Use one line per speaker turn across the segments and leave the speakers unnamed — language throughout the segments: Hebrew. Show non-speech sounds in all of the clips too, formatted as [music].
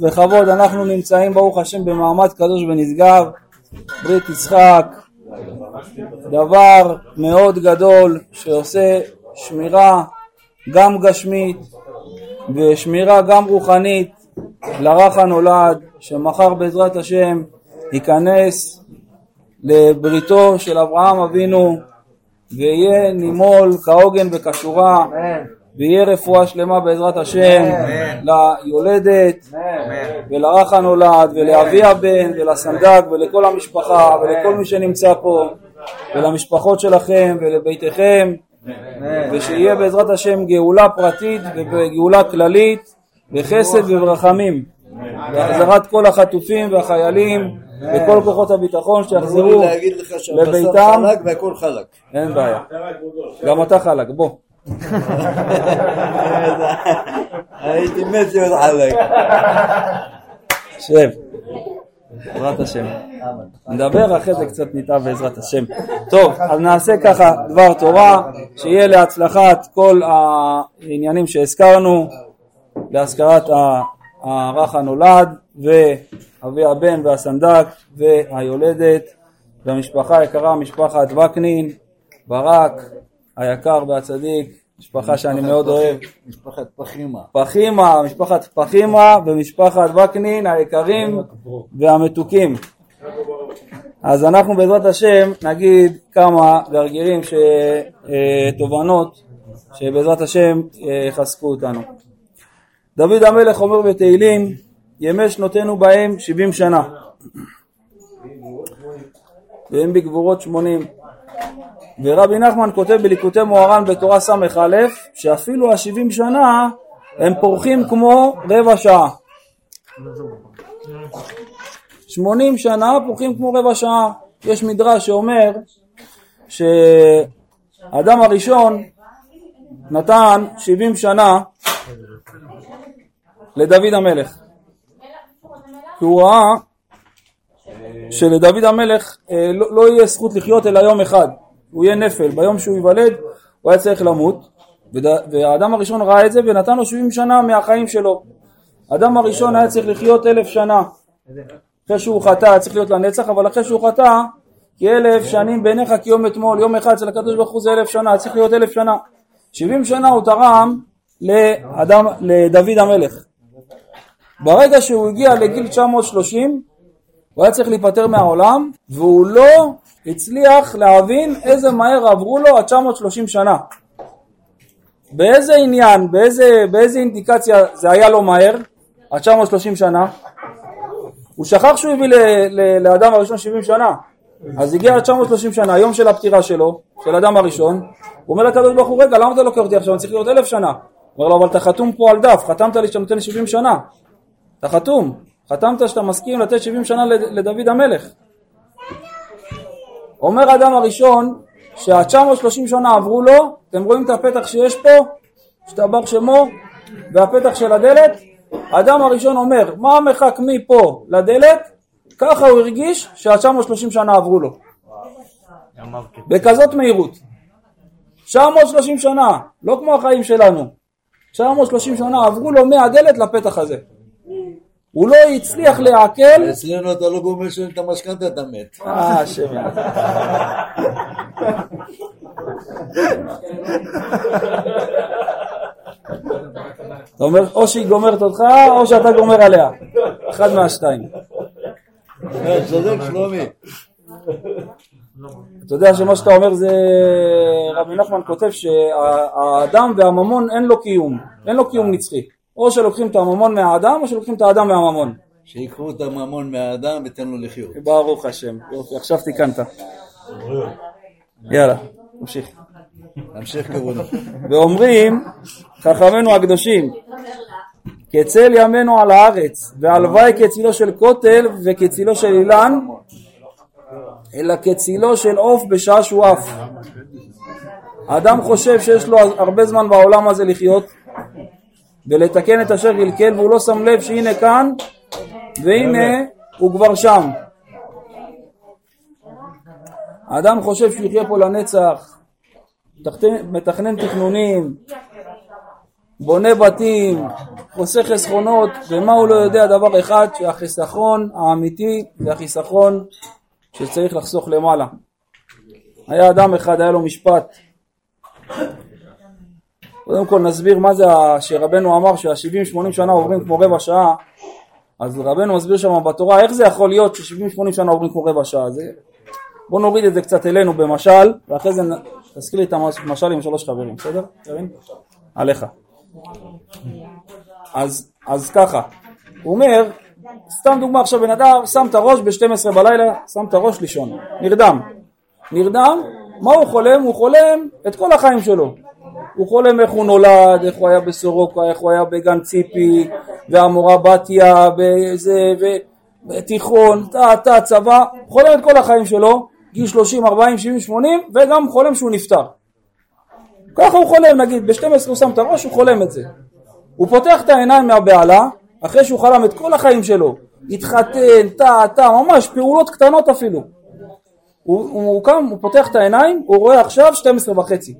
בכבוד אנחנו נמצאים ברוך השם במעמד קדוש ונשגב, ברית יצחק, דבר מאוד גדול שעושה שמירה גם גשמית ושמירה גם רוחנית לרך הנולד שמחר בעזרת השם ייכנס לבריתו של אברהם אבינו ויהיה נימול כהוגן וכשורה ויהיה רפואה שלמה בעזרת השם ליולדת ולרך הנולד ולאבי הבן ולסנדק ולכל המשפחה ולכל מי שנמצא פה ולמשפחות שלכם ולביתכם. ושיהיה בעזרת השם גאולה פרטית וגאולה כללית וחסד וברחמים. והחזרת כל החטופים והחיילים וכל כוחות הביטחון שיחזרו לביתם. אין בעיה. גם אתה חלק, בוא. [laughs]
הייתי מת להיות חלק.
שב. בעזרת השם. נדבר אחרי זה קצת ניטע בעזרת השם. טוב, אז נעשה ככה דבר תורה, שיהיה להצלחת כל העניינים שהזכרנו, להזכרת הרך הנולד ואבי הבן והסנדק והיולדת והמשפחה היקרה, משפחת וקנין, ברק, היקר והצדיק, משפחה שאני מאוד אוהב.
משפחת פחימה.
פחימה, משפחת פחימה ומשפחת וקנין היקרים והמתוקים. אז אנחנו בעזרת השם נגיד כמה גרגירים, ש... תובנות שבעזרת השם יחזקו אותנו. דוד המלך אומר בתהילים ימי שנותינו בהם שבעים שנה והם בגבורות שמונים ורבי נחמן כותב בליקוטי מוהר"ן בתורה ס"א שאפילו השבעים שנה הם פורחים כמו רבע שעה. שמונים שנה פורחים כמו רבע שעה. יש מדרש שאומר שהאדם הראשון נתן שבעים שנה לדוד המלך. כי הוא ראה שלדוד המלך אה, לא, לא יהיה זכות לחיות אלא יום אחד. הוא יהיה נפל, ביום שהוא ייוולד הוא היה צריך למות והאדם הראשון ראה את זה ונתן לו 70 שנה מהחיים שלו. האדם הראשון היה צריך לחיות אלף שנה. אחרי שהוא חטא היה צריך להיות לנצח, אבל אחרי שהוא חטא, כי אלף שנים בעיניך כיום אתמול, יום אחד אצל הקדוש ברוך הוא זה אלף שנה, צריך להיות אלף שנה. 70 שנה הוא תרם לאדם, לדוד המלך. ברגע שהוא הגיע לגיל 930, הוא היה צריך להיפטר מהעולם, והוא לא הצליח להבין איזה מהר עברו לו ה-930 שנה. באיזה עניין, באיזה, באיזה אינדיקציה זה היה לו מהר, ה-930 שנה? הוא שכח שהוא הביא לאדם הראשון 70 שנה. אז הגיע ל-930 שנה, היום של הפטירה שלו, של אדם הראשון, הוא אומר לקדוש ברוך הוא, רגע, למה אתה לוקח אותי עכשיו? אני צריך להיות אלף שנה. הוא אומר לו, אבל אתה חתום פה על דף, חתמת לי שאתה נותן לי 70 שנה. אתה חתום, חתמת שאתה מסכים לתת 70 שנה לדוד המלך. אומר האדם הראשון שה-930 שנה עברו לו, אתם רואים את הפתח שיש פה, השתבח שמו, והפתח של הדלת, האדם הראשון אומר, מה המרחק מפה לדלת? ככה הוא הרגיש שה-930 שנה עברו לו. בכזאת מהירות. 930 שנה, לא כמו החיים שלנו. 930 שנה עברו לו מהדלת לפתח הזה. הוא לא הצליח לעכל...
אצלנו אתה לא גומר לשלם את המשכנתה, אתה מת.
אה, השם אתה אומר, או שהיא גומרת אותך, או שאתה גומר עליה. אחד מהשתיים.
צודק שלומי.
אתה יודע שמה שאתה אומר זה, רבי נחמן כותב שהאדם והממון אין לו קיום, אין לו קיום נצחי. או שלוקחים את הממון מהאדם או שלוקחים את האדם מהממון.
שיקחו את הממון מהאדם ותן לו לחיות.
ברוך השם. יופי, עכשיו תיקנת. יאללה, נמשיך.
נמשיך כבודו.
ואומרים חכמינו הקדושים כצל ימינו על הארץ והלוואי כצילו של כותל וכצילו של אילן אלא כצילו של עוף בשעה שהוא עף. האדם חושב שיש לו הרבה זמן בעולם הזה לחיות ולתקן את אשר קלקל והוא לא שם לב שהנה כאן והנה הוא כבר שם. האדם חושב שהוא יחיה פה לנצח, מתכנן תכנונים, בונה בתים, חוסך חסכונות, ומה הוא לא יודע דבר אחד, שהחיסכון האמיתי זה החיסכון שצריך לחסוך למעלה. היה אדם אחד, היה לו משפט. קודם כל נסביר מה זה שרבנו אמר שה-70-80 שנה עוברים כמו רבע שעה, אז רבנו מסביר שם בתורה איך זה יכול להיות ש-70-80 שנה עוברים כמו רבע שעה. זה... בוא נוריד את זה קצת אלינו במשל, ואחרי זה תזכיר לי את המשל עם שלוש חברים, בסדר? עליך. אז, אז ככה, הוא אומר, סתם דוגמה עכשיו בן אדם שם את הראש ב-12 בלילה, שם את הראש לישון, נרדם. נרדם, מה הוא חולם? הוא חולם את כל החיים שלו. הוא חולם איך הוא נולד, איך הוא היה בסורוקה, איך הוא היה בגן ציפי, והמורה בתיה, וזה, ותיכון, טה, טה, צבא, חולם את כל החיים שלו, גיל 30, 40, 70, 80, וגם חולם שהוא נפטר. ככה הוא חולם, נגיד, ב-12 הוא שם את הראש, הוא חולם את זה. הוא פותח את העיניים מהבהלה, אחרי שהוא חלם את כל החיים שלו, התחתן, טה, טה, ממש פעולות קטנות אפילו. הוא, הוא, הוא קם, הוא פותח את העיניים, הוא רואה עכשיו 12 וחצי.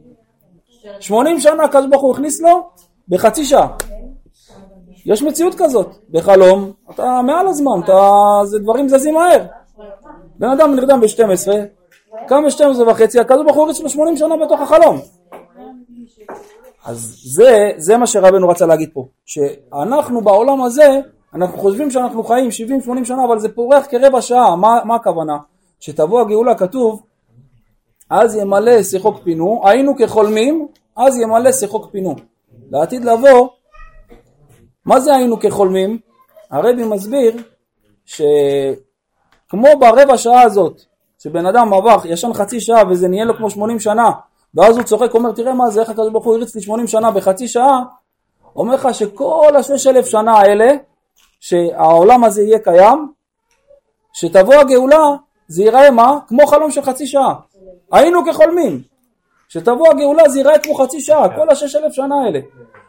80 שנה הקדוש ברוך הוא הכניס לו בחצי שעה. יש מציאות כזאת, בחלום, אתה מעל הזמן, אתה, זה דברים זזים מהר. בן אדם נרדם ב-12, קם ב-12 וחצי, הקדוש ברוך הוא הריץ לו 80 שנה בתוך החלום. אז זה, זה מה שרבנו רצה להגיד פה, שאנחנו בעולם הזה, אנחנו חושבים שאנחנו חיים 70-80 שנה, אבל זה פורח כרבע שעה, מה, מה הכוונה? שתבוא הגאולה כתוב, אז ימלא שיחוק פינו, היינו כחולמים, אז ימלא שיחוק פינו. לעתיד לבוא, מה זה היינו כחולמים? הרבי מסביר שכמו ברבע שעה הזאת, שבן אדם עבר, ישן חצי שעה וזה נהיה לו כמו 80 שנה, ואז הוא צוחק, אומר תראה מה זה, איך הקדוש ברוך הוא הריץ לי 80 שנה בחצי שעה, אומר לך שכל השש אלף שנה האלה, שהעולם הזה יהיה קיים, שתבוא הגאולה, זה ייראה מה? כמו חלום של חצי שעה. היינו כחולמים. שתבוא הגאולה זה ייראה כמו חצי שעה, כל השש אלף שנה האלה.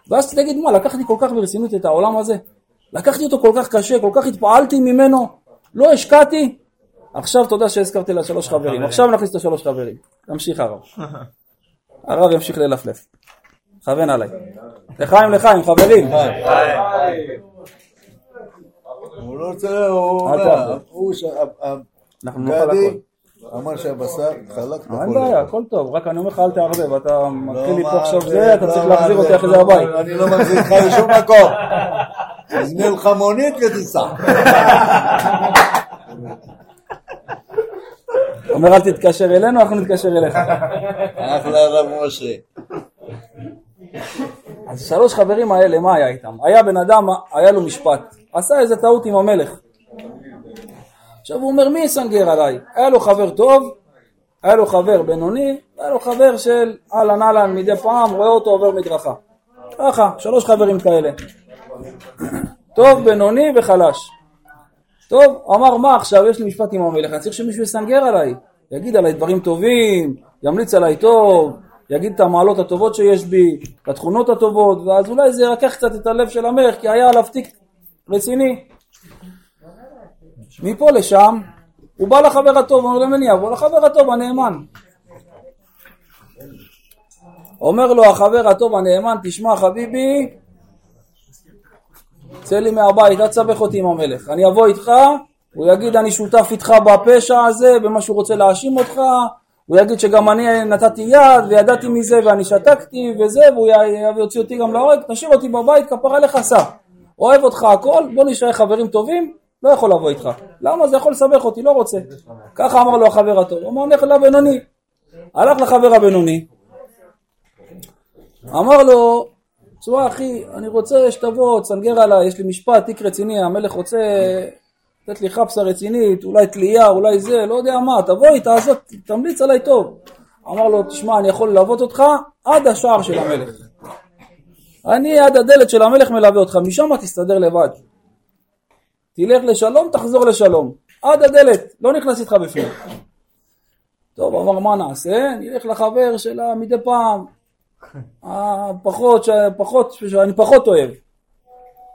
ואז תגיד מה, לקחתי כל כך ברצינות את העולם הזה? לקחתי אותו כל כך קשה, כל כך התפעלתי ממנו, לא השקעתי? עכשיו תודה שהזכרתי לשלוש חברים, עכשיו נכניס את השלוש חברים. תמשיך הרב. הרב ימשיך ללפלף. כוון עליי. לחיים לחיים, חברים.
הוא לא רוצה, הוא... הוא...
אנחנו נאכל הכל.
אמר שהבשר חלק אתה
אין בעיה, הכל טוב, רק אני אומר לך אל תערבב, אתה מתחיל לי פה עכשיו זה, אתה צריך להחזיר אותי אחרי זה הבית.
אני לא מחזיר אותך לשום מקום. תזמין לך מונית ותיסע. [laughs]
אומר אל תתקשר אלינו, אנחנו נתקשר אליך.
אחלה רב משה.
אז שלוש חברים האלה, מה היה איתם? היה בן אדם, היה לו משפט, עשה איזה טעות עם המלך. עכשיו הוא אומר מי יסנגר עליי? היה לו חבר טוב, היה לו חבר בינוני, היה לו חבר של אהלן אהלן מדי פעם, רואה אותו עובר מדרכה. ככה, שלוש חברים כאלה. טוב, בינוני וחלש. טוב, אמר מה עכשיו, יש לי משפט עם המלך, אני צריך שמישהו יסנגר עליי, יגיד עליי דברים טובים, ימליץ עליי טוב, יגיד את המעלות הטובות שיש בי, את התכונות הטובות, ואז אולי זה ירכך קצת את הלב של המלך, כי היה עליו תיק רציני. מפה לשם, הוא בא לחבר הטוב, אומר לו מניע, הוא לחבר הטוב הנאמן. אומר לו החבר הטוב הנאמן, תשמע חביבי, צא לי מהבית, אל תסבך אותי עם המלך. אני אבוא איתך, הוא יגיד אני שותף איתך בפשע הזה, במה שהוא רוצה להאשים אותך, הוא יגיד שגם אני נתתי יד וידעתי מזה ואני שתקתי וזה, והוא יוציא אותי גם להורג, תשאיר אותי בבית, כפרה לך סע. אוהב אותך הכל, בוא נשאר חברים טובים, לא יכול לבוא איתך. למה? זה יכול לסבך אותי, לא רוצה. ככה אמר לו החבר הטוב. הוא אמר, לך לבינוני. הלך לחבר הבינוני. אמר לו, תשמע אחי, אני רוצה שתבוא, תסנגר עליי, יש לי משפט, תיק רציני, המלך רוצה לתת לי חפסה רצינית, אולי תלייה, אולי זה, לא יודע מה, תבוא איתה הזאת, תמליץ עליי טוב. אמר לו, תשמע, אני יכול ללוות אותך עד השער של המלך. אני עד הדלת של המלך מלווה אותך, משם תסתדר לבד. תלך לשלום, תחזור לשלום. עד הדלת, לא נכנס איתך בפנים. טוב, אמר מה נעשה? נלך לחבר שלה מדי פעם. הפחות, פחות, שאני פחות אוהב.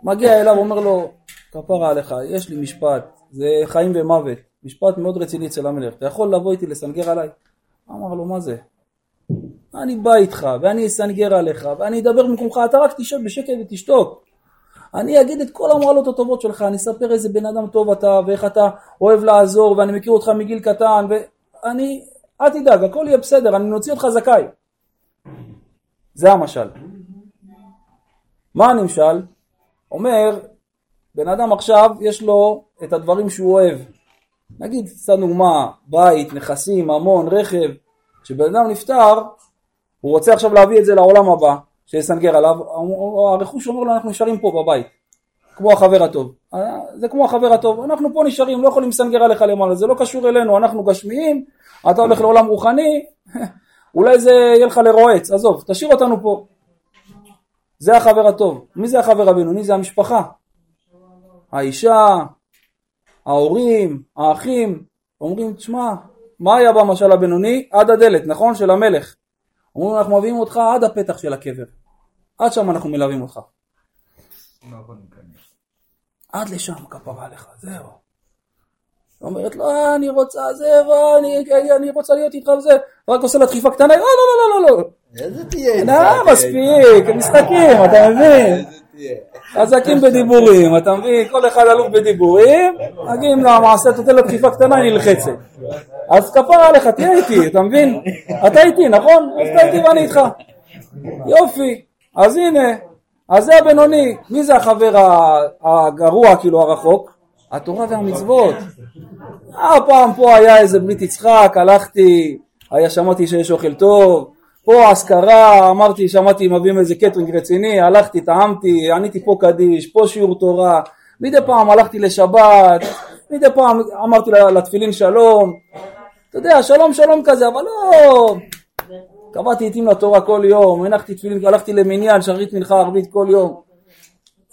מגיע אליו, אומר לו, כפרה עליך, יש לי משפט, זה חיים ומוות, משפט מאוד רציני אצל המלך, אתה יכול לבוא איתי לסנגר עליי? אמר לו, מה זה? אני בא איתך, ואני אסנגר עליך, ואני אדבר במקומך, אתה רק תשב בשקט ותשתוק. אני אגיד את כל המעלות הטובות שלך, אני אספר איזה בן אדם טוב אתה, ואיך אתה אוהב לעזור, ואני מכיר אותך מגיל קטן, ואני, אל תדאג, הכל יהיה בסדר, אני נוציא אותך זכאי. זה המשל. מה הנמשל? אומר, בן אדם עכשיו יש לו את הדברים שהוא אוהב. נגיד, סתם דוגמה, בית, נכסים, ממון, רכב. כשבן אדם נפטר, הוא רוצה עכשיו להביא את זה לעולם הבא, שיסנגר עליו, הרכוש אומר לו אנחנו נשארים פה בבית, כמו החבר הטוב. זה כמו החבר הטוב, אנחנו פה נשארים, לא יכולים לסנגר עליך למעלה, זה לא קשור אלינו, אנחנו גשמיים, אתה הולך לעולם רוחני, [laughs] אולי זה יהיה לך לרועץ, עזוב, תשאיר אותנו פה. זה החבר הטוב. מי זה החבר הבינוני? זה המשפחה. האישה, ההורים, האחים, אומרים, תשמע, מה היה במשל הבינוני? עד הדלת, נכון? של המלך. אומרים, אנחנו מביאים אותך עד הפתח של הקבר. עד שם אנחנו מלווים אותך. עד לשם כפרה לך, זהו. אומרת לו, אה, אני רוצה זה, ואני אני רוצה להיות איתך וזה, רק עושה לה דחיפה קטנה, לא, לא, לא, לא, לא.
איזה תהיה?
נה, מספיק, משחקים, אתה מבין? חזקים בדיבורים, אתה מבין? כל אחד אלוף בדיבורים, מגיעים למעשה, אתה נותן לה דחיפה קטנה, היא נלחצת. אז כפרה עליך, תהיה איתי, אתה מבין? אתה איתי, נכון? אז אתה איתי ואני איתך. יופי, אז הנה, אז זה הבינוני. מי זה החבר הגרוע, כאילו הרחוק? התורה והמצוות. אה, פעם פה היה איזה בלי תצחק, הלכתי, היה, שמעתי שיש אוכל טוב, פה אזכרה, אמרתי, שמעתי, מביאים איזה קטרינג רציני, הלכתי, טעמתי, עניתי פה קדיש, פה שיעור תורה, מדי פעם הלכתי לשבת, מדי פעם אמרתי לתפילין שלום, אתה יודע, שלום שלום כזה, אבל לא... קבעתי עתים לתורה כל יום, הנחתי תפילין, הלכתי למניין, שרית מנחה ערבית כל יום.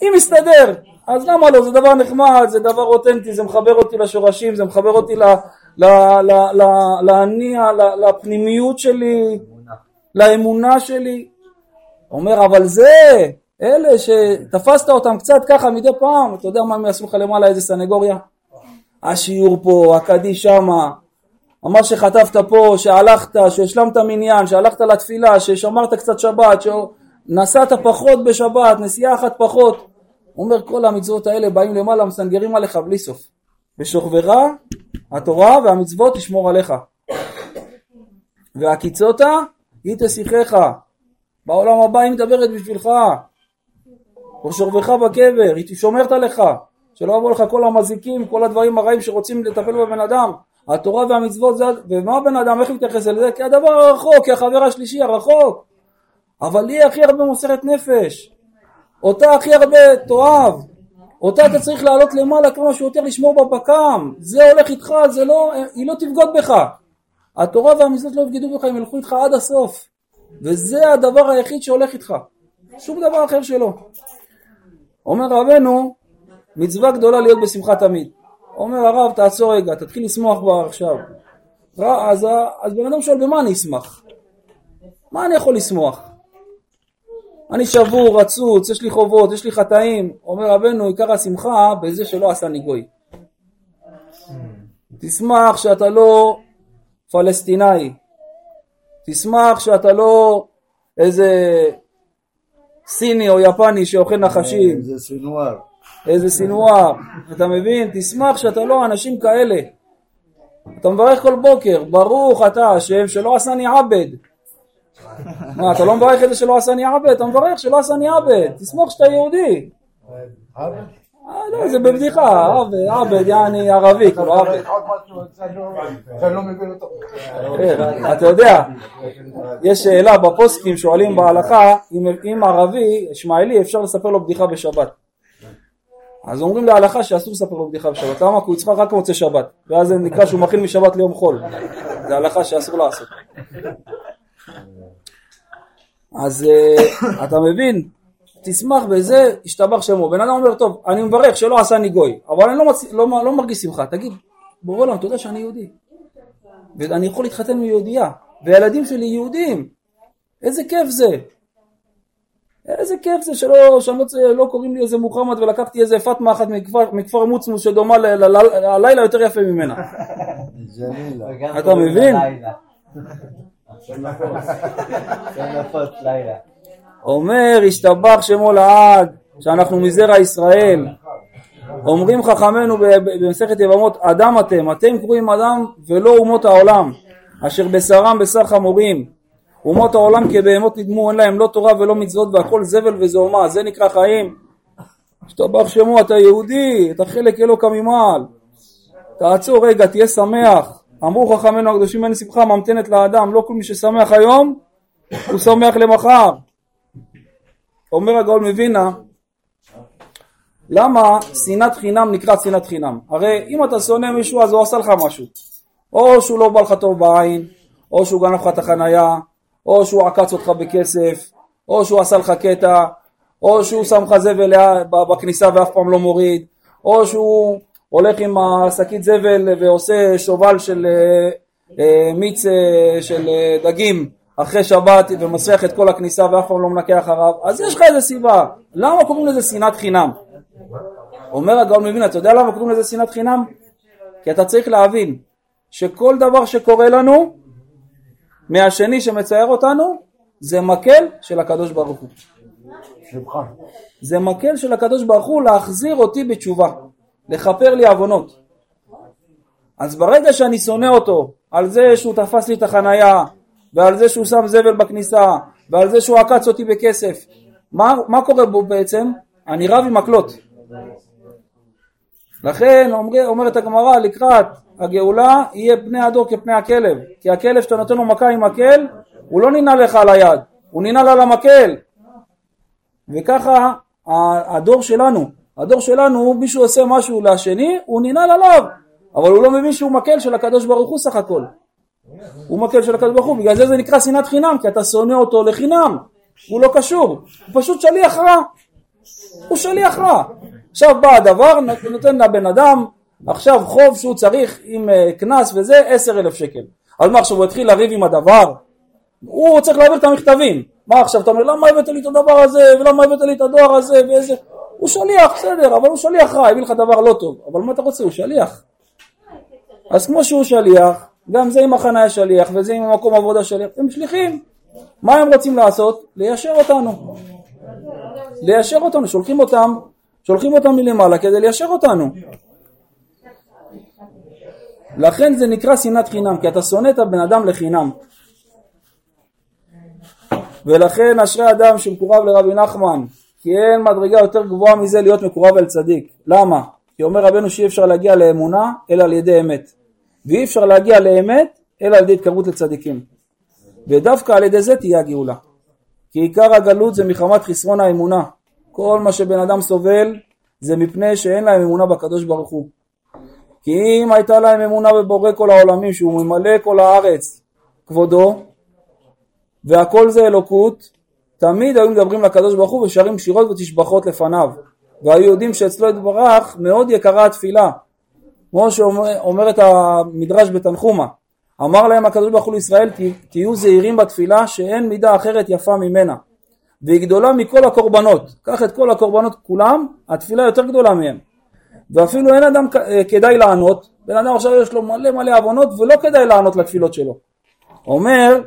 אם מסתדר, אז למה לא? זה דבר נחמד, זה דבר אותנטי, זה מחבר אותי לשורשים, זה מחבר אותי להניע, לפנימיות שלי, לאמונה שלי. אומר, אבל זה, אלה שתפסת אותם קצת ככה מדי פעם, אתה יודע מה הם יעשו לך למעלה, איזה סנגוריה? השיעור פה, הקדיש שמה, מה שחטפת פה, שהלכת, שהשלמת מניין, שהלכת לתפילה, ששמרת קצת שבת, שנסעת פחות בשבת, נסיעה אחת פחות. אומר כל המצוות האלה באים למעלה, מסנגרים עליך בלי סוף. ושוכבך התורה והמצוות תשמור עליך. והקיצותה היא תשיחך. בעולם הבא היא מדברת בשבילך. ושוכבך בקבר, היא שומרת עליך. שלא יבוא לך כל המזיקים, כל הדברים הרעים שרוצים לטפל בבן אדם. התורה והמצוות זה, ומה הבן אדם, איך מתייחס לזה? כי הדבר הרחוק, כי החבר השלישי הרחוק. אבל לי הכי הרבה מוסרת נפש. אותה הכי הרבה תאהב. אותה אתה צריך לעלות למעלה כמה שיותר לשמור בבקם. זה הולך איתך, זה לא, היא לא תבגוד בך. התורה והמצוות לא יבגדו בך, הם ילכו איתך עד הסוף. וזה הדבר היחיד שהולך איתך. שום דבר אחר שלא. אומר רבנו, מצווה גדולה להיות בשמחה תמיד. אומר הרב, תעצור רגע, תתחיל לשמוח כבר עכשיו. אז, אז בן אדם שואל, במה אני אשמח? מה אני יכול לשמוח? אני שבור, רצוץ, יש לי חובות, יש לי חטאים. אומר רבנו, עיקר השמחה בזה שלא עשני גוי. תשמח שאתה לא פלסטינאי. תשמח שאתה לא איזה סיני או יפני שאוכל נחשים.
איזה סינואר.
איזה סינואר. אתה מבין? תשמח שאתה לא אנשים כאלה. אתה מברך כל בוקר, ברוך אתה השם שלא עשני עבד. מה, אתה לא מברך את זה שלא עשני עבד? אתה מברך שלא עשני עבד. תשמח שאתה יהודי. לא, זה בבדיחה, עבד, יעני ערבי, כאילו עבד. כן, אתה יודע, יש שאלה בפוסקים שואלים בהלכה, אם ערבי, ישמעאלי, אפשר לספר לו בדיחה בשבת. אז אומרים להלכה שאסור לספר לו בדיחה בשבת, למה? כי הוא יצחק רק מוצא שבת, ואז זה נקרא שהוא מכין משבת ליום חול, זה הלכה שאסור לעשות. אז אה, אתה מבין, תשמח בזה, ישתבח שמו. בן אדם אומר, טוב, אני מברך שלא עשני גוי, אבל אני לא, מצ... לא, לא מרגיש שמחה. תגיד, בורא עולם, אתה יודע שאני יהודי. ואני יכול להתחתן עם יהודייה, והילדים שלי יהודים. איזה כיף זה. איזה כיף זה שלא, שאני לא, לא קוראים לי איזה מוחמד ולקחתי איזה פטמה אחת מכפר, מכפר מוצמוס שדומה ללילה יותר יפה ממנה. אתה מבין? [laughs] אומר, השתבח שמו לעד, שאנחנו מזרע ישראל. אומרים חכמינו במסכת יבמות, אדם אתם, אתם קרואים אדם ולא אומות העולם, אשר בשרם בשר חמורים. אומות העולם כבהמות נדמו, אין להם לא תורה ולא מצוות והכל זבל וזוהמה, זה נקרא חיים. השתבח שמו, אתה יהודי, אתה חלק אלוקא ממעל. תעצור רגע, תהיה שמח. אמרו חכמינו הקדושים אין שמחה ממתנת לאדם, לא כל מי ששמח היום הוא שמח למחר. אומר הגאול מווינה, למה שנאת חינם נקרא שנאת חינם? הרי אם אתה שונא מישהו אז הוא עשה לך משהו. או שהוא לא בא לך טוב בעין, או שהוא גנב לך את החנייה, או שהוא עקץ אותך בכסף, או שהוא עשה לך קטע, או שהוא שם לך זבל בכניסה ואף פעם לא מוריד, או שהוא הולך עם השקית זבל ועושה שובל של אה, אה, מיץ אה, של דגים אחרי שבת ומסריח את כל הכניסה ואף פעם לא מנקה אחריו, אז יש לך איזה סיבה. למה קוראים לזה שנאת חינם? אומר הגאון מבין, אתה יודע למה קוראים לזה שנאת חינם? כי אתה צריך להבין שכל דבר שקורה לנו מהשני שמצייר אותנו זה מקל של הקדוש ברוך הוא. זה מקל של הקדוש ברוך הוא להחזיר אותי בתשובה, לכפר לי עוונות. אז ברגע שאני שונא אותו על זה שהוא תפס לי את החנייה ועל זה שהוא שם זבל בכניסה ועל זה שהוא עקץ אותי בכסף, מה, מה קורה בו בעצם? אני רב עם מקלות. לכן אומר, אומרת הגמרא לקראת הגאולה יהיה פני הדור כפני הכלב. כי הכלב שאתה נותן לו מכה עם מקל הוא לא ננעל לך על היד הוא ננעל על המקל. וככה הדור שלנו הדור שלנו מישהו עושה משהו לשני הוא ננעל עליו אבל הוא לא מבין שהוא מקל של הקדוש ברוך הוא סך הכל הוא מקל של הקדוש ברוך הוא בגלל זה זה נקרא שנאת חינם כי אתה שונא אותו לחינם הוא לא קשור הוא פשוט שליח רע הוא שליח רע. עכשיו בא הדבר, נותן לבן אדם עכשיו חוב שהוא צריך עם אה, קנס וזה עשר אלף שקל. אז מה עכשיו הוא יתחיל לריב עם הדבר? הוא צריך להעביר את המכתבים. מה עכשיו אתה אומר למה הבאת לי את הדבר הזה ולמה הבאת לי את הדואר הזה ואיזה... הוא שליח בסדר אבל הוא שליח רע הביא לך דבר לא טוב אבל מה אתה רוצה הוא שליח. אז כמו שהוא שליח גם זה עם החניה שליח וזה עם המקום עבודה שליח הם שליחים. מה הם רוצים לעשות? ליישר אותנו. ליישר אותנו, שולחים אותם, שולחים אותם מלמעלה כדי ליישר אותנו. לכן זה נקרא שנאת חינם, כי אתה שונא את הבן אדם לחינם. ולכן אשרי אדם שמקורב לרבי נחמן, כי אין מדרגה יותר גבוהה מזה להיות מקורב אל צדיק. למה? כי אומר רבנו שאי אפשר להגיע לאמונה אלא על ידי אמת. ואי אפשר להגיע לאמת אלא על ידי התקרבות לצדיקים. ודווקא על ידי זה תהיה הגאולה. כי עיקר הגלות זה מחמת חסרון האמונה. כל מה שבן אדם סובל זה מפני שאין להם אמונה בקדוש ברוך הוא. כי אם הייתה להם אמונה בבורא כל העולמים שהוא ממלא כל הארץ כבודו והכל זה אלוקות, תמיד היו מדברים לקדוש ברוך הוא ושרים שירות ותשבחות לפניו. והיו יודעים שאצלו יתברך מאוד יקרה התפילה. כמו שאומרת המדרש בתנחומה. אמר להם הקדוש ברוך הוא לישראל תהיו זהירים בתפילה שאין מידה אחרת יפה ממנה והיא גדולה מכל הקורבנות. קח את כל הקורבנות כולם התפילה יותר גדולה מהם. ואפילו אין אדם כדאי לענות. בן אדם עכשיו יש לו מלא מלא עוונות ולא כדאי לענות לתפילות שלו. אומר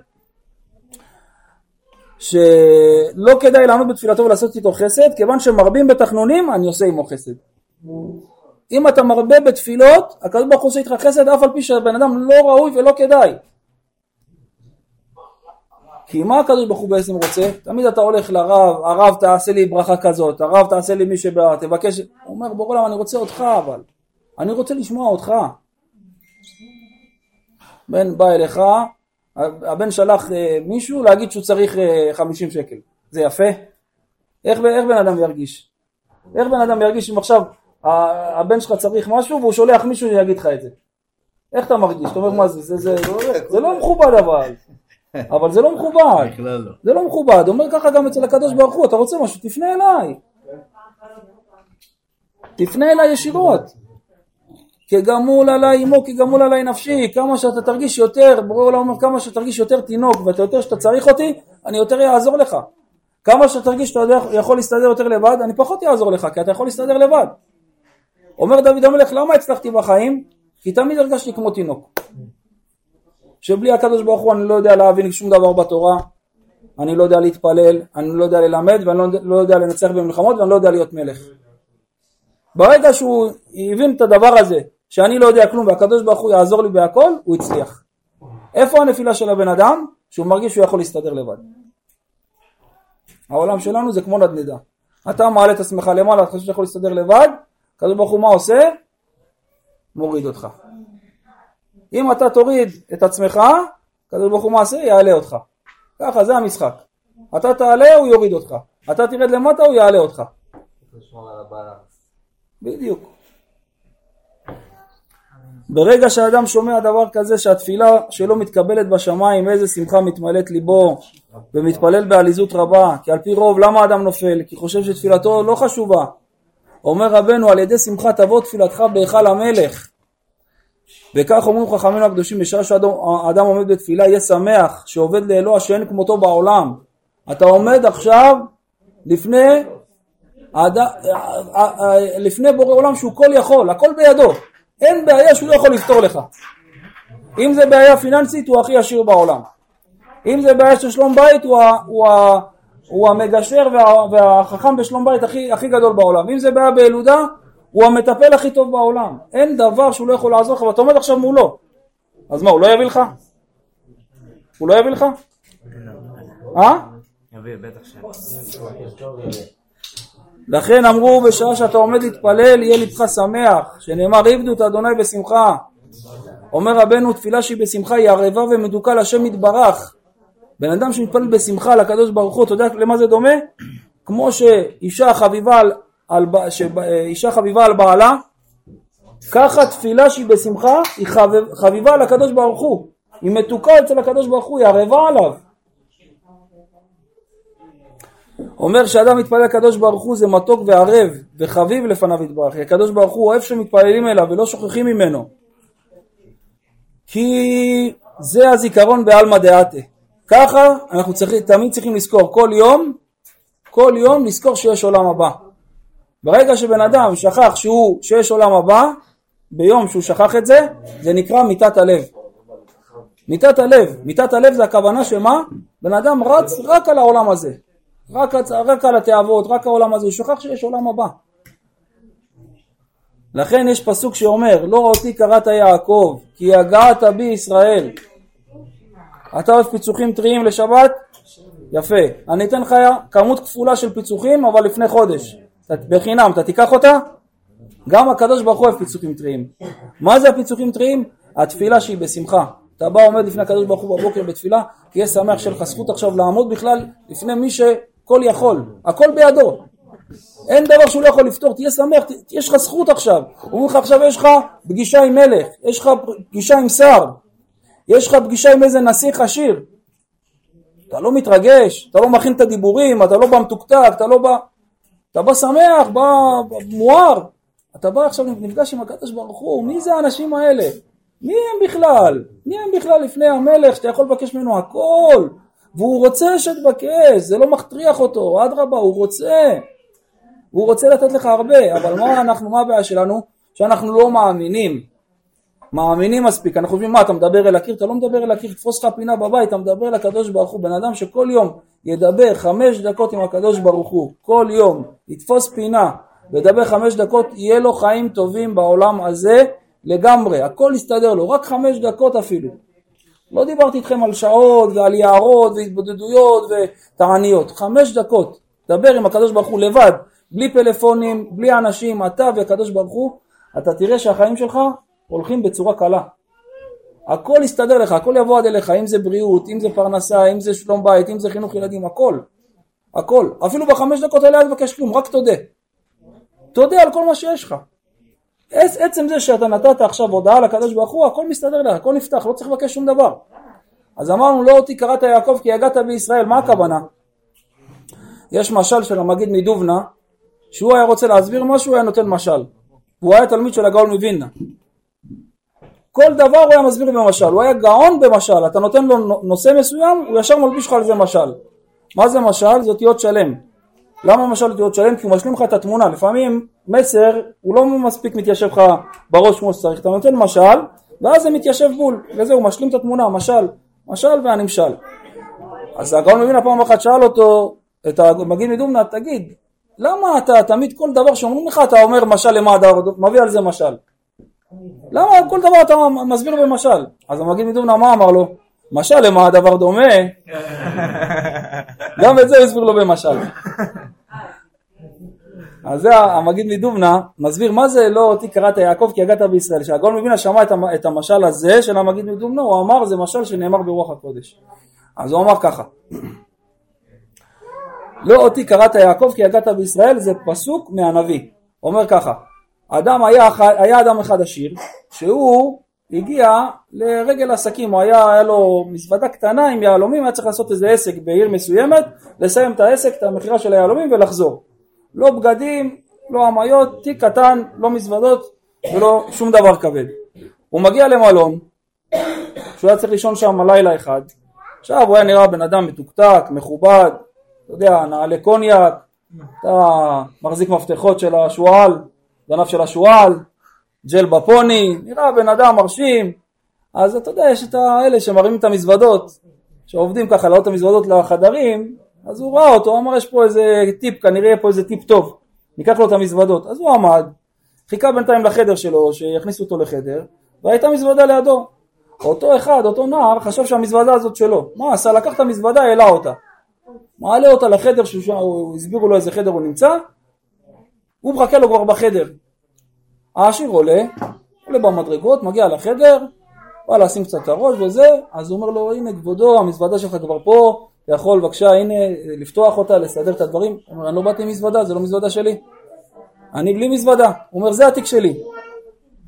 שלא כדאי לענות בתפילתו ולעשות איתו חסד כיוון שמרבים בתחנונים אני עושה עמו חסד אם אתה מרבה בתפילות, הקדוש ברוך הוא עושה איתך חסד אף על פי שהבן אדם לא ראוי ולא כדאי. כי מה הקדוש ברוך הוא בעצם רוצה? תמיד אתה הולך לרב, הרב תעשה לי ברכה כזאת, הרב תעשה לי מי שבא, תבקש, הוא אומר בורא למה אני רוצה אותך אבל, אני רוצה לשמוע אותך. בן בא אליך, הבן שלח אה, מישהו להגיד שהוא צריך אה, 50 שקל, זה יפה? איך, איך בן אדם ירגיש? איך בן אדם ירגיש אם עכשיו הבן שלך צריך משהו והוא שולח מישהו שיגיד לך את זה. איך אתה מרגיש? אתה אומר מה זה? זה, זה, זה לא מכובד אבל. [laughs] אבל זה לא מכובד. זה לא מכובד. אומר ככה גם אצל הקדוש ברוך הוא, אתה רוצה משהו? תפנה אליי. תפנה אליי ישירות. כגמול עליי אמו, כגמול עליי נפשי. כמה שאתה תרגיש יותר, ברור עולם אומר כמה שתרגיש יותר תינוק ואתה יותר שאתה צריך אותי, אני יותר אעזור לך. כמה שאתה תרגיש שאתה יכול להסתדר יותר לבד, אני פחות אעזור לך, כי אתה יכול להסתדר לבד. אומר דוד המלך למה הצלחתי בחיים? כי תמיד הרגשתי כמו תינוק שבלי הקדוש ברוך הוא אני לא יודע להבין שום דבר בתורה אני לא יודע להתפלל, אני לא יודע ללמד ואני לא, לא יודע לנצח במלחמות ואני לא יודע להיות מלך. ברגע שהוא הבין את הדבר הזה, שאני לא יודע כלום והקדוש ברוך הוא יעזור לי בהכל, הוא הצליח. איפה הנפילה של הבן אדם? שהוא מרגיש שהוא יכול להסתדר לבד. העולם שלנו זה כמו נדנדה. אתה מעלה את עצמך למעלה, אתה חושב שאתה יכול להסתדר לבד, הקדוש ברוך הוא מה עושה? מוריד אותך. אם אתה תוריד את עצמך, הקדוש ברוך הוא מה עושה? יעלה אותך. ככה זה המשחק. אתה תעלה, הוא יוריד אותך. אתה תרד למטה, הוא יעלה אותך. בדיוק. ברגע שהאדם שומע דבר כזה שהתפילה שלו מתקבלת בשמיים איזה שמחה מתמלאת ליבו ומתפלל בעליזות רבה כי על פי רוב למה האדם נופל? כי חושב שתפילתו לא חשובה אומר רבנו על ידי שמחה תבוא תפילתך בהיכל המלך וכך אומרים חכמינו הקדושים בשעה שהאדם עומד בתפילה יהיה שמח שעובד לאלוה שאין כמותו בעולם אתה עומד עכשיו לפני, האדם, לפני בורא עולם שהוא כל יכול הכל בידו אין בעיה שהוא לא יכול לפתור לך. אם זה בעיה פיננסית הוא הכי עשיר בעולם. אם זה בעיה של שלום בית הוא, הוא, הוא המגשר וה, והחכם בשלום בית הכי, הכי גדול בעולם. אם זה בעיה בילודה הוא המטפל הכי טוב בעולם. אין דבר שהוא לא יכול לעזור לך ואתה עומד עכשיו מולו. אז מה הוא לא יביא לך? הוא לא יביא לך? אה? יביא בטח ש... לכן אמרו בשעה שאתה עומד להתפלל יהיה לבך שמח שנאמר עבדו את אדוני בשמחה אומר רבנו תפילה שהיא בשמחה היא ערבה ומדוכא לשם יתברך בן אדם שמתפלל בשמחה לקדוש ברוך הוא אתה יודע למה זה דומה? כמו שאישה חביבה על, על, שאישה חביבה על בעלה ככה תפילה שהיא בשמחה היא חביב, חביבה על הקדוש ברוך הוא. היא מתוקה אצל הקדוש ברוך הוא היא ערבה עליו. אומר שאדם מתפלל לקדוש ברוך הוא זה מתוק וערב וחביב לפניו יתברך, הקדוש ברוך הוא אוהב שמתפללים אליו ולא שוכחים ממנו. כי זה הזיכרון בעלמא דעתה ככה אנחנו צריכים, תמיד צריכים לזכור כל יום כל יום לזכור שיש עולם הבא ברגע שבן אדם שכח שהוא, שיש עולם הבא ביום שהוא שכח את זה זה נקרא מיתת הלב מיתת הלב, מיתת הלב זה הכוונה שמה? בן אדם רץ רק על העולם הזה רק, רק על התאוות, רק העולם הזה, הוא שוכח שיש עולם הבא. לכן יש פסוק שאומר, לא אותי קראת יעקב, כי יגעת בי ישראל. אתה אוהב פיצוחים טריים לשבת? יפה. אני אתן לך כמות כפולה של פיצוחים, אבל לפני חודש. בחינם, אתה תיקח אותה? גם הקדוש ברוך הוא אוהב פיצוחים טריים. מה זה הפיצוחים טריים? התפילה שהיא בשמחה. אתה בא עומד לפני הקדוש ברוך הוא בבוקר בתפילה, תהיה שמח שיהיה לך זכות עכשיו לעמוד בכלל לפני מי ש... כל יכול, הכל בידו. אין דבר שהוא לא יכול לפתור, תהיה שמח, יש לך זכות עכשיו. אומרים לך עכשיו יש לך פגישה עם מלך, יש לך פגישה עם שר, יש לך פגישה עם איזה נסיך עשיר. אתה לא מתרגש, אתה לא מכין את הדיבורים, אתה לא בא מתוקתק, אתה לא בא... אתה בא שמח, בא מואר. אתה בא עכשיו נפגש עם הקדוש ברוך הוא, מי זה האנשים האלה? מי הם בכלל? מי הם בכלל לפני המלך שאתה יכול לבקש ממנו הכל? והוא רוצה שתבקש, זה לא מכטריח אותו, אדרבה, הוא רוצה. הוא רוצה לתת לך הרבה, אבל מה אנחנו, מה הבעיה שלנו? שאנחנו לא מאמינים. מאמינים מספיק, אנחנו חושבים, מה, אתה מדבר אל הקיר? אתה לא מדבר אל הקיר, תפוס לך פינה בבית, אתה מדבר אל הקדוש ברוך הוא. בן אדם שכל יום ידבר חמש דקות עם הקדוש ברוך הוא, כל יום, יתפוס פינה וידבר חמש דקות, יהיה לו חיים טובים בעולם הזה לגמרי, הכל יסתדר לו, רק חמש דקות אפילו. לא דיברתי איתכם על שעות ועל יערות והתבודדויות ותעניות. חמש דקות. דבר עם הקדוש ברוך הוא לבד, בלי פלאפונים, בלי אנשים, אתה והקדוש ברוך הוא, אתה תראה שהחיים שלך הולכים בצורה קלה. הכל יסתדר לך, הכל יבוא עד אליך, אם זה בריאות, אם זה פרנסה, אם זה שלום בית, אם זה חינוך ילדים, הכל. הכל. אפילו בחמש דקות האלה אל תבקש כלום, רק תודה. תודה על כל מה שיש לך. עצם זה שאתה נתת עכשיו הודעה לקדוש ברוך הוא, הכל מסתדר לך, הכל נפתח, לא צריך לבקש שום דבר. אז אמרנו לא אותי קראת יעקב כי הגעת בישראל, מה הכוונה? יש משל של המגיד מדובנה, שהוא היה רוצה להסביר משהו, הוא היה נותן משל. והוא היה תלמיד של הגאון מווילנה. כל דבר הוא היה מסביר במשל, הוא היה גאון במשל, אתה נותן לו נושא מסוים, הוא ישר מלביש לך על זה משל. מה זה משל? זה אותיות שלם. למה משל אותיות שלם? כי הוא משלים לך את התמונה. לפעמים מסר הוא לא מספיק מתיישב לך בראש כמו שצריך, אתה נותן משל ואז זה מתיישב בול, וזהו, משלים את התמונה, משל, משל והנמשל. אז הגאון מבינה פעם אחת שאל אותו, את המגיד מדומנה, תגיד, למה אתה תמיד כל דבר שאומרים לך אתה אומר משל למה אתה מביא על זה משל? למה כל דבר אתה מסביר במשל? אז המגיד מדומנה מה אמר לו? משל למה הדבר דומה? [laughs] גם את זה הוא הסביר לו במשל. אז זה המגיד מדובנה מסביר מה זה לא אותי קראת יעקב כי הגעת בישראל. כשהגאון מבינה שמע את המשל הזה של המגיד מדובנה הוא אמר זה משל שנאמר ברוח הקודש. אז הוא אמר ככה לא אותי קראת יעקב כי הגעת בישראל זה פסוק מהנביא. אומר ככה אדם היה, היה אדם אחד עשיר שהוא הגיע לרגל עסקים, הוא היה, היה לו מזוודה קטנה עם יהלומים, היה צריך לעשות איזה עסק בעיר מסוימת, לסיים את העסק, את המכירה של היהלומים ולחזור. לא בגדים, לא עמיות, תיק קטן, לא מזוודות ולא שום דבר כבד. הוא מגיע למלון, שהוא היה צריך לישון שם לילה אחד, עכשיו הוא היה נראה בן אדם מתוקתק, מכובד, אתה יודע, נעלי קוניאק, אתה מחזיק מפתחות של השועל, זנב של השועל, ג'ל בפוני, נראה בן אדם מרשים, אז אתה יודע, יש את האלה שמרימים את המזוודות, שעובדים ככה לעלות את המזוודות לחדרים, אז הוא ראה אותו, אמר יש פה איזה טיפ, כנראה יהיה פה איזה טיפ טוב, ניקח לו את המזוודות. אז הוא עמד, חיכה בינתיים לחדר שלו, שיכניסו אותו לחדר, והייתה מזוודה לידו. אותו אחד, אותו נער, חשב שהמזוודה הזאת שלו. מה עשה? לקח את המזוודה, העלה אותה. מעלה אותה לחדר, הסבירו לו איזה חדר הוא נמצא, הוא מחכה לו כבר בחדר. העשיר עולה, עולה במדרגות, מגיע לחדר, בא לשים קצת את הראש וזה, אז הוא אומר לו, הנה כבודו, המזוודה שלך כבר פה, יכול בבקשה, הנה, לפתוח אותה, לסדר את הדברים. הוא אומר, אני לא באתי עם מזוודה, זה לא מזוודה שלי. אני בלי מזוודה. הוא אומר, זה התיק שלי.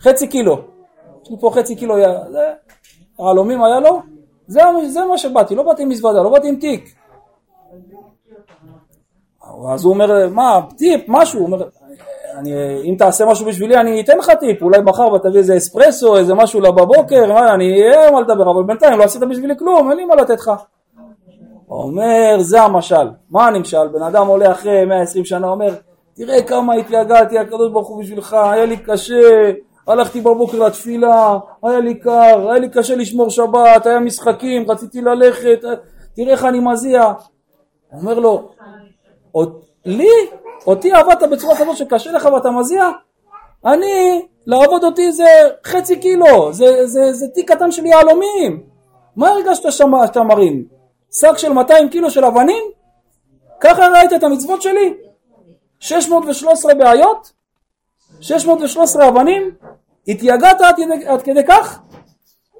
חצי קילו. יש לי פה חצי קילו, זה, העלומים היה לו, זה, זה מה שבאתי, לא באתי עם מזוודה, לא באתי עם תיק. אז הוא אומר, מה, טיפ, משהו, הוא אומר, אני, אם תעשה משהו בשבילי אני אתן לך טיפ, אולי מחר ותביא איזה אספרסו, איזה משהו בבוקר, מה, אני אהיה מה לדבר, אבל בינתיים לא עשית בשבילי כלום, אין לי מה לתת לך. אומר, זה המשל. מה הנמשל? בן אדם עולה אחרי 120 שנה, אומר, תראה כמה התייגעתי, הקדוש ברוך הוא בשבילך, היה לי קשה, הלכתי בבוקר לתפילה, היה לי קר, היה לי קשה לשמור שבת, היה משחקים, רציתי ללכת, תראה איך אני מזיע. אומר לו, לי, אותי עבדת בצורה כזאת שקשה לך ואתה מזיע? אני, לעבוד אותי זה חצי קילו, זה, זה, זה תיק קטן של יהלומים. מה הרגשת שאתה מרים? שק של 200 קילו של אבנים? ככה ראית את המצוות שלי? 613 בעיות? 613 אבנים? התייגעת עד, עד כדי כך?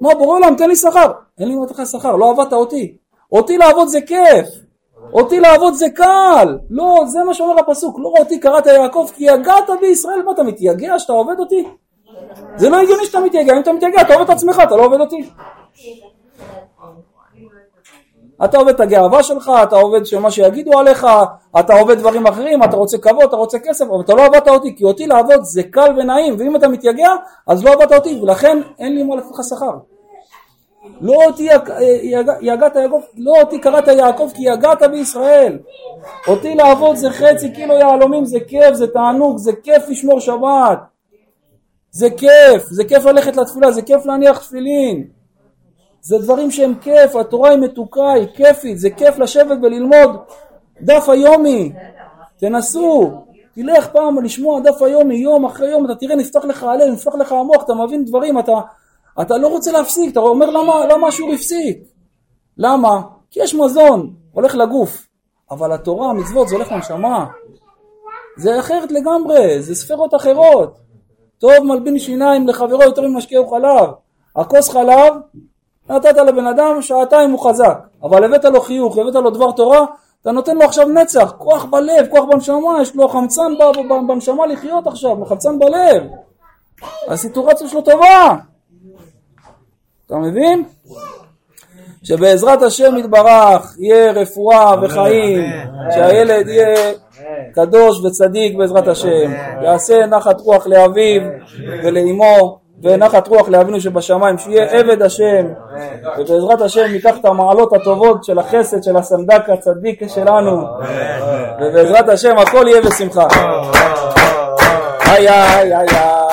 מה בורא עולם תן לי שכר. אין לי מתך שכר, לא עבדת אותי. אותי לעבוד זה כיף. אותי לעבוד זה קל. לא, זה מה שאומר הפסוק. לא אותי קראת יעקב כי יגעת בישראל. מה אתה מתייגע שאתה עובד אותי? זה לא הגיוני שאתה מתייגע. אם אתה מתייגע אתה עובד את עצמך, אתה לא עובד אותי. אתה עובד את הגאווה שלך, אתה עובד שמה שיגידו עליך, אתה עובד דברים אחרים, אתה רוצה כבוד, אתה רוצה כסף, אבל אתה לא עבדת אותי, כי אותי לעבוד זה קל ונעים, ואם אתה מתייגע, אז לא עבדת אותי, ולכן אין לי מה לתת לך שכר. לא אותי יגעת יעקב, לא אותי קראת יעקב כי יגעת בישראל. אותי לעבוד זה חצי קילו יהלומים, זה כיף, זה תענוג, זה כיף לשמור שבת. זה כיף, זה כיף ללכת לתפילה, זה כיף להניח תפילין. זה דברים שהם כיף, התורה היא מתוקה, היא כיפית, זה כיף לשבת וללמוד דף היומי, תנסו, תלך פעם לשמוע דף היומי יום אחרי יום, אתה תראה נפתח לך הלב, נפתח לך המוח, אתה מבין דברים, אתה, אתה לא רוצה להפסיק, אתה אומר למה, למה השיעור הפסיק? למה? כי יש מזון, הולך לגוף, אבל התורה, המצוות, זה הולך לנשמה, זה אחרת לגמרי, זה ספרות אחרות. טוב מלבין שיניים לחברו יותר ממשקהו חלב. הכוס חלב נתת לבן אדם, שעתיים הוא חזק, אבל הבאת לו חיוך, הבאת לו דבר תורה, אתה נותן לו עכשיו נצח, כוח בלב, כוח בנשמה, יש לו חמצן בנשמה לחיות עכשיו, חמצן בלב. הסיטורציה שלו טובה. אתה מבין? שבעזרת השם יתברך יהיה רפואה וחיים, שהילד יהיה קדוש וצדיק בעזרת השם, יעשה נחת רוח לאביו ולאמו ונחת רוח לאבינו שבשמיים, שיהיה עבד השם, ובעזרת השם ניקח את המעלות הטובות של החסד של הסנדק הצדיק שלנו, ובעזרת השם הכל יהיה בשמחה. איי איי איי איי